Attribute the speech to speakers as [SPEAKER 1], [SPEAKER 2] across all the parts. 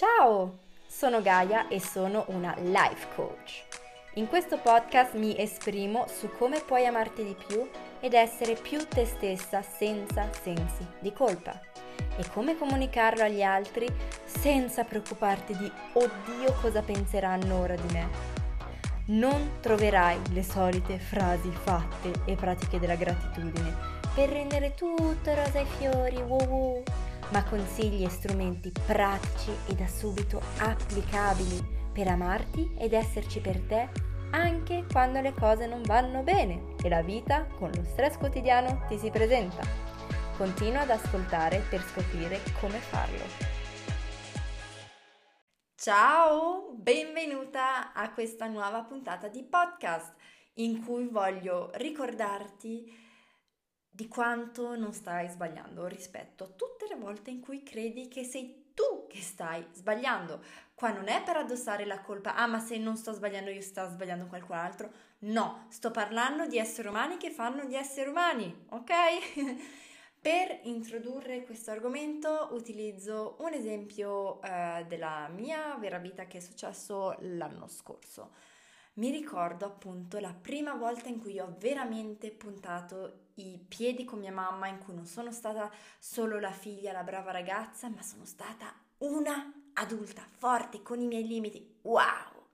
[SPEAKER 1] Ciao, sono Gaia e sono una life coach. In questo podcast mi esprimo su come puoi amarti di più ed essere più te stessa senza sensi di colpa e come comunicarlo agli altri senza preoccuparti di oddio cosa penseranno ora di me. Non troverai le solite frasi fatte e pratiche della gratitudine per rendere tutto rosa e fiori, wow, wow ma consigli e strumenti pratici e da subito applicabili per amarti ed esserci per te anche quando le cose non vanno bene e la vita con lo stress quotidiano ti si presenta. Continua ad ascoltare per scoprire come farlo. Ciao, benvenuta a questa nuova puntata di podcast in cui voglio ricordarti di quanto non stai sbagliando rispetto a tutte le volte in cui credi che sei tu che stai sbagliando. Qua non è per addossare la colpa, ah ma se non sto sbagliando io sto sbagliando qualcun altro. No, sto parlando di esseri umani che fanno gli esseri umani, ok? per introdurre questo argomento utilizzo un esempio eh, della mia vera vita che è successo l'anno scorso mi ricordo appunto la prima volta in cui ho veramente puntato i piedi con mia mamma, in cui non sono stata solo la figlia, la brava ragazza, ma sono stata una adulta, forte, con i miei limiti. Wow!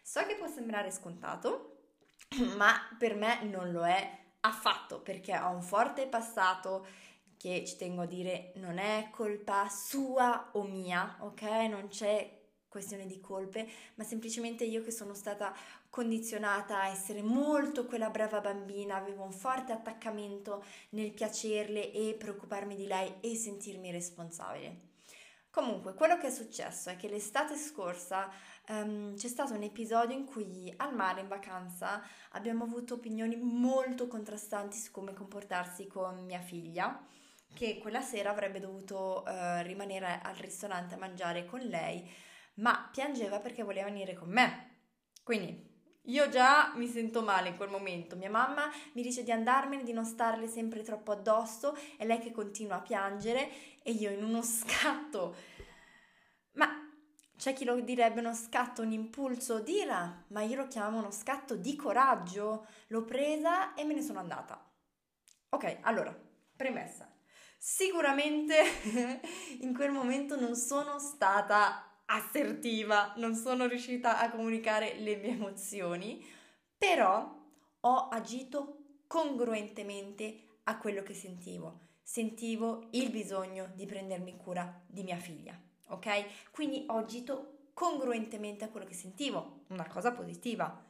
[SPEAKER 1] So che può sembrare scontato, ma per me non lo è affatto, perché ho un forte passato che ci tengo a dire non è colpa sua o mia, ok? Non c'è questione di colpe, ma semplicemente io che sono stata condizionata a essere molto quella brava bambina, avevo un forte attaccamento nel piacerle e preoccuparmi di lei e sentirmi responsabile. Comunque, quello che è successo è che l'estate scorsa um, c'è stato un episodio in cui al mare in vacanza abbiamo avuto opinioni molto contrastanti su come comportarsi con mia figlia che quella sera avrebbe dovuto uh, rimanere al ristorante a mangiare con lei ma piangeva perché voleva venire con me. Quindi io già mi sento male in quel momento. Mia mamma mi dice di andarmene, di non starle sempre troppo addosso, è lei che continua a piangere e io in uno scatto. Ma c'è chi lo direbbe uno scatto, un impulso d'ira, ma io lo chiamo uno scatto di coraggio. L'ho presa e me ne sono andata. Ok, allora, premessa. Sicuramente in quel momento non sono stata assertiva, non sono riuscita a comunicare le mie emozioni, però ho agito congruentemente a quello che sentivo. Sentivo il bisogno di prendermi cura di mia figlia, ok? Quindi ho agito congruentemente a quello che sentivo, una cosa positiva.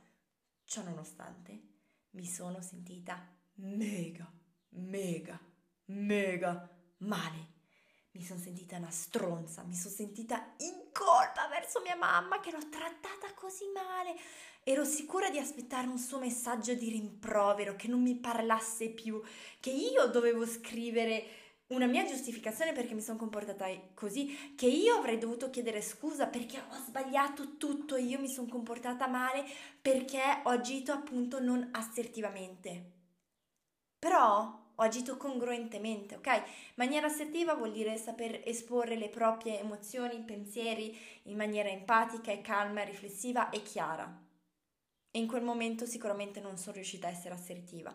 [SPEAKER 1] Ciò nonostante, mi sono sentita mega, mega, mega male mi sono sentita una stronza, mi sono sentita in colpa verso mia mamma che l'ho trattata così male. Ero sicura di aspettare un suo messaggio di rimprovero, che non mi parlasse più, che io dovevo scrivere una mia giustificazione perché mi sono comportata così, che io avrei dovuto chiedere scusa perché ho sbagliato tutto, io mi sono comportata male perché ho agito appunto non assertivamente. Però ho agito congruentemente, ok? Maniera assertiva vuol dire saper esporre le proprie emozioni, pensieri in maniera empatica e calma, riflessiva e chiara. E in quel momento sicuramente non sono riuscita a essere assertiva,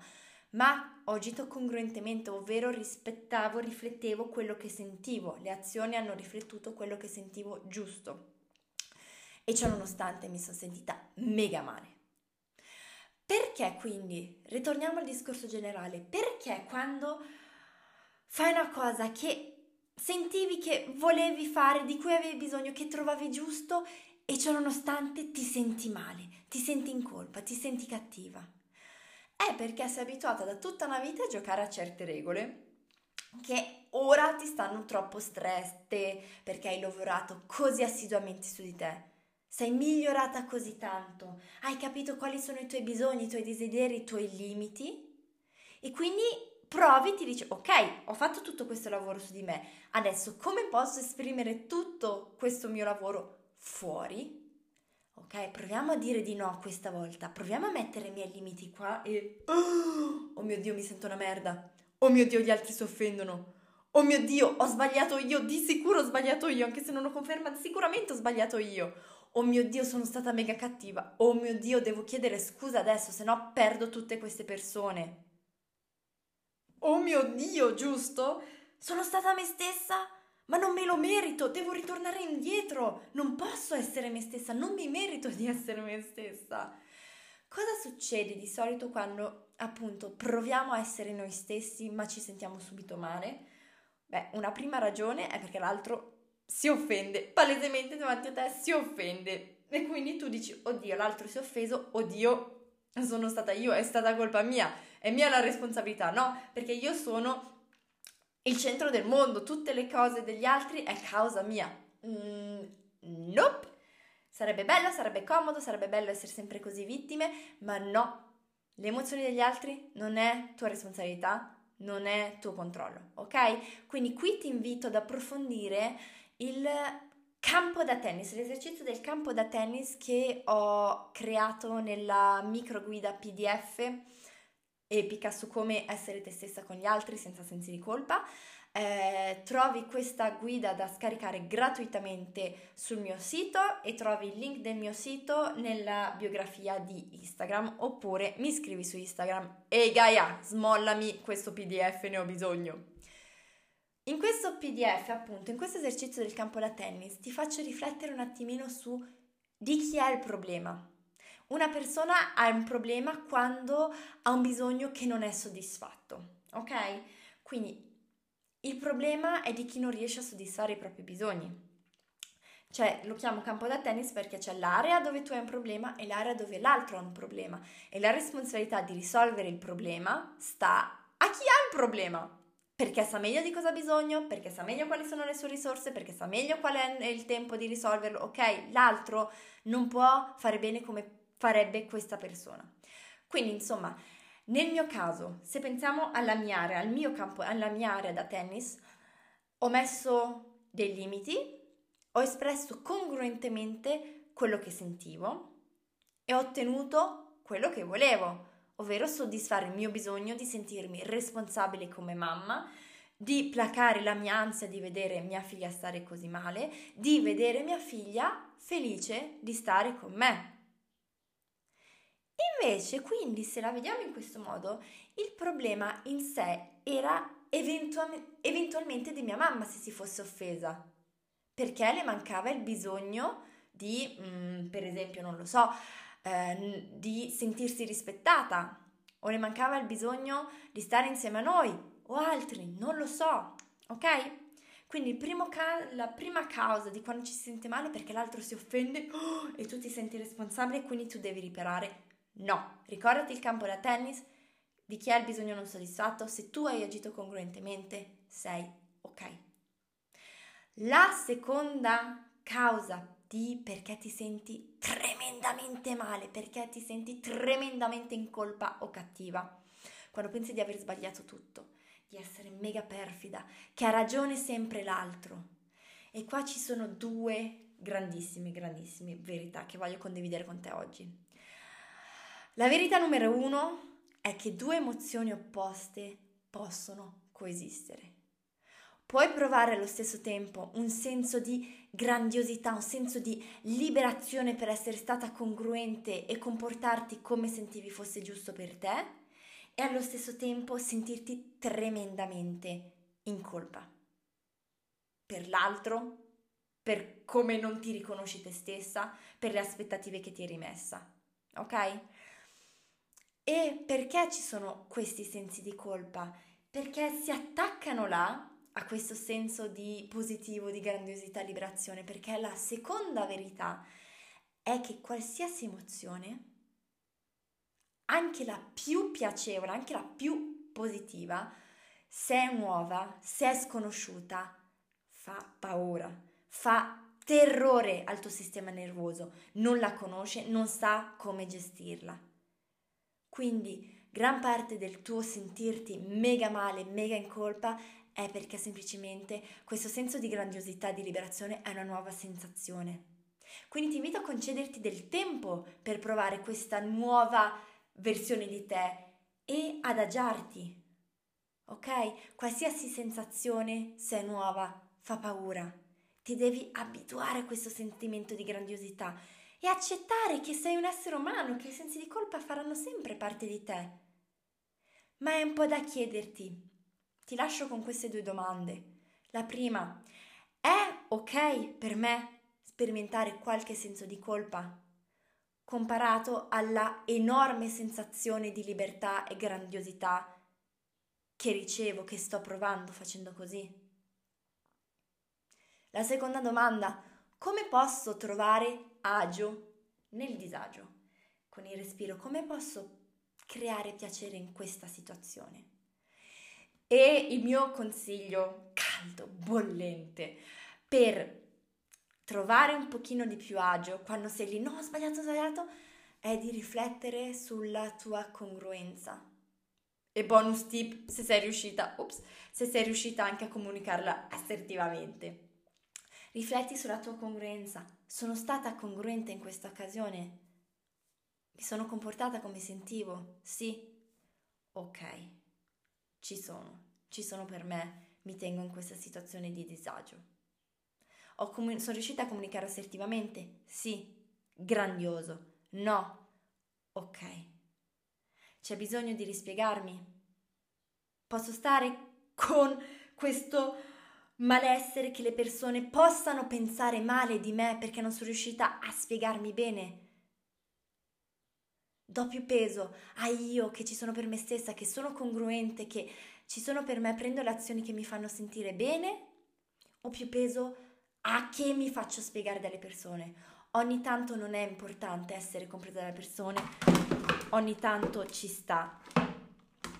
[SPEAKER 1] ma ho agito congruentemente, ovvero rispettavo, riflettevo quello che sentivo, le azioni hanno riflettuto quello che sentivo giusto. E ciò nonostante mi sono sentita mega male. Perché quindi, ritorniamo al discorso generale, perché quando fai una cosa che sentivi che volevi fare, di cui avevi bisogno, che trovavi giusto e ciò nonostante ti senti male, ti senti in colpa, ti senti cattiva? È perché sei abituata da tutta una vita a giocare a certe regole che ora ti stanno troppo strette perché hai lavorato così assiduamente su di te sei migliorata così tanto, hai capito quali sono i tuoi bisogni, i tuoi desideri, i tuoi limiti e quindi provi, ti dici ok, ho fatto tutto questo lavoro su di me, adesso come posso esprimere tutto questo mio lavoro fuori? Ok, proviamo a dire di no questa volta, proviamo a mettere i miei limiti qua e... Oh mio Dio, mi sento una merda. Oh mio Dio, gli altri si offendono. Oh mio Dio, ho sbagliato io, di sicuro ho sbagliato io, anche se non ho conferma, sicuramente ho sbagliato io. Oh mio Dio, sono stata mega cattiva. Oh mio Dio, devo chiedere scusa adesso, se no perdo tutte queste persone. Oh mio Dio, giusto? Sono stata me stessa? Ma non me lo merito, devo ritornare indietro. Non posso essere me stessa, non mi merito di essere me stessa. Cosa succede di solito quando appunto proviamo a essere noi stessi ma ci sentiamo subito male? Beh, una prima ragione è perché l'altro si offende, palesemente davanti a te si offende. E quindi tu dici, oddio, l'altro si è offeso, oddio, sono stata io, è stata colpa mia, è mia la responsabilità. No, perché io sono il centro del mondo, tutte le cose degli altri è causa mia. Mm, nope. Sarebbe bello, sarebbe comodo, sarebbe bello essere sempre così vittime, ma no. Le emozioni degli altri non è tua responsabilità, non è tuo controllo, ok? Quindi qui ti invito ad approfondire il campo da tennis, l'esercizio del campo da tennis che ho creato nella micro guida PDF epica su come essere te stessa con gli altri senza sensi di colpa. Eh, trovi questa guida da scaricare gratuitamente sul mio sito e trovi il link del mio sito nella biografia di Instagram oppure mi scrivi su Instagram e Gaia, smollami questo PDF, ne ho bisogno. In questo PDF, appunto, in questo esercizio del campo da tennis, ti faccio riflettere un attimino su di chi è il problema. Una persona ha un problema quando ha un bisogno che non è soddisfatto, ok? Quindi il problema è di chi non riesce a soddisfare i propri bisogni. Cioè, lo chiamo campo da tennis perché c'è l'area dove tu hai un problema e l'area dove l'altro ha un problema. E la responsabilità di risolvere il problema sta a chi ha il problema. Perché sa meglio di cosa ha bisogno, perché sa meglio quali sono le sue risorse, perché sa meglio qual è il tempo di risolverlo. Ok, l'altro non può fare bene come farebbe questa persona. Quindi, insomma, nel mio caso, se pensiamo alla mia area, al mio campo, alla mia area da tennis, ho messo dei limiti, ho espresso congruentemente quello che sentivo e ho ottenuto quello che volevo, ovvero soddisfare il mio bisogno di sentirmi responsabile come mamma, di placare la mia ansia di vedere mia figlia stare così male, di vedere mia figlia felice di stare con me. Invece, quindi, se la vediamo in questo modo, il problema in sé era eventual- eventualmente di mia mamma se si fosse offesa, perché le mancava il bisogno di, mm, per esempio, non lo so, eh, di sentirsi rispettata, o le mancava il bisogno di stare insieme a noi, o altri, non lo so, ok? Quindi ca- la prima causa di quando ci si sente male è perché l'altro si offende oh, e tu ti senti responsabile e quindi tu devi riparare No, ricordati il campo da tennis di chi ha il bisogno non soddisfatto, se tu hai agito congruentemente sei ok. La seconda causa di perché ti senti tremendamente male, perché ti senti tremendamente in colpa o cattiva, quando pensi di aver sbagliato tutto, di essere mega perfida, che ha ragione sempre l'altro. E qua ci sono due grandissime, grandissime verità che voglio condividere con te oggi. La verità numero uno è che due emozioni opposte possono coesistere. Puoi provare allo stesso tempo un senso di grandiosità, un senso di liberazione per essere stata congruente e comportarti come sentivi fosse giusto per te e allo stesso tempo sentirti tremendamente in colpa per l'altro, per come non ti riconosci te stessa, per le aspettative che ti eri messa. Ok? E perché ci sono questi sensi di colpa? Perché si attaccano là a questo senso di positivo, di grandiosità, liberazione, perché la seconda verità è che qualsiasi emozione, anche la più piacevole, anche la più positiva, se è nuova, se è sconosciuta, fa paura, fa terrore al tuo sistema nervoso, non la conosce, non sa come gestirla. Quindi gran parte del tuo sentirti mega male, mega in colpa è perché semplicemente questo senso di grandiosità, di liberazione è una nuova sensazione. Quindi ti invito a concederti del tempo per provare questa nuova versione di te e adagiarti. ok? Qualsiasi sensazione, se è nuova, fa paura. Ti devi abituare a questo sentimento di grandiosità e accettare che sei un essere umano, che i sensi di colpa faranno sempre parte di te. Ma è un po' da chiederti. Ti lascio con queste due domande. La prima, è ok per me sperimentare qualche senso di colpa? comparato alla enorme sensazione di libertà e grandiosità che ricevo, che sto provando facendo così? La seconda domanda, come posso trovare agio nel disagio? Con il respiro, come posso creare piacere in questa situazione? E il mio consiglio caldo, bollente, per trovare un pochino di più agio quando sei lì, no, ho sbagliato, ho sbagliato, è di riflettere sulla tua congruenza. E bonus tip, se sei riuscita, ops, se sei riuscita anche a comunicarla assertivamente. Rifletti sulla tua congruenza. Sono stata congruente in questa occasione? Mi sono comportata come sentivo? Sì. Ok. Ci sono. Ci sono per me. Mi tengo in questa situazione di disagio. Comun- sono riuscita a comunicare assertivamente? Sì. Grandioso. No. Ok. C'è bisogno di rispiegarmi? Posso stare con questo malessere che le persone possano pensare male di me perché non sono riuscita a spiegarmi bene? Do più peso a io che ci sono per me stessa, che sono congruente, che ci sono per me, prendo le azioni che mi fanno sentire bene o più peso a che mi faccio spiegare dalle persone. Ogni tanto non è importante essere compresa dalle persone, ogni tanto ci sta.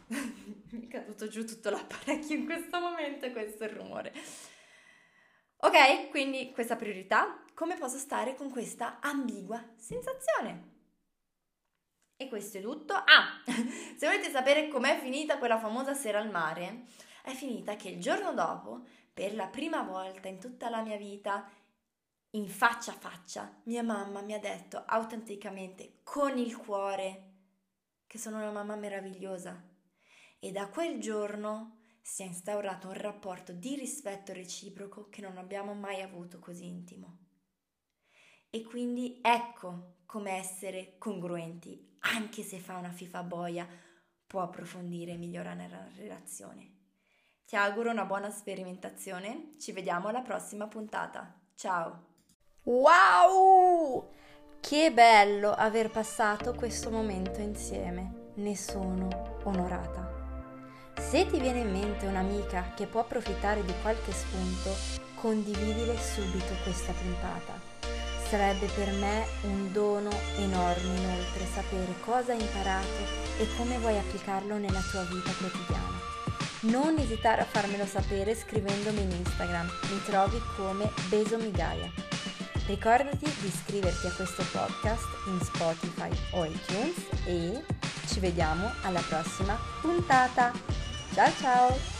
[SPEAKER 1] mi è caduto giù tutto l'apparecchio in questo momento e questo è il rumore. Ok, quindi questa priorità, come posso stare con questa ambigua sensazione? E questo è tutto. Ah, se volete sapere com'è finita quella famosa sera al mare, è finita che il giorno dopo per la prima volta in tutta la mia vita, in faccia a faccia, mia mamma mi ha detto autenticamente, con il cuore, che sono una mamma meravigliosa. E da quel giorno si è instaurato un rapporto di rispetto reciproco che non abbiamo mai avuto così intimo. E quindi ecco come essere congruenti, anche se fa una fifa boia, può approfondire e migliorare la relazione. Ti auguro una buona sperimentazione, ci vediamo alla prossima puntata. Ciao! Wow! Che bello aver passato questo momento insieme, ne sono onorata. Se ti viene in mente un'amica che può approfittare di qualche spunto, condividile subito questa puntata. Sarebbe per me un dono enorme inoltre sapere cosa hai imparato e come vuoi applicarlo nella tua vita quotidiana non esitare a farmelo sapere scrivendomi in Instagram, mi trovi come Besomigaia. Ricordati di iscriverti a questo podcast in Spotify o iTunes e ci vediamo alla prossima puntata. Ciao ciao!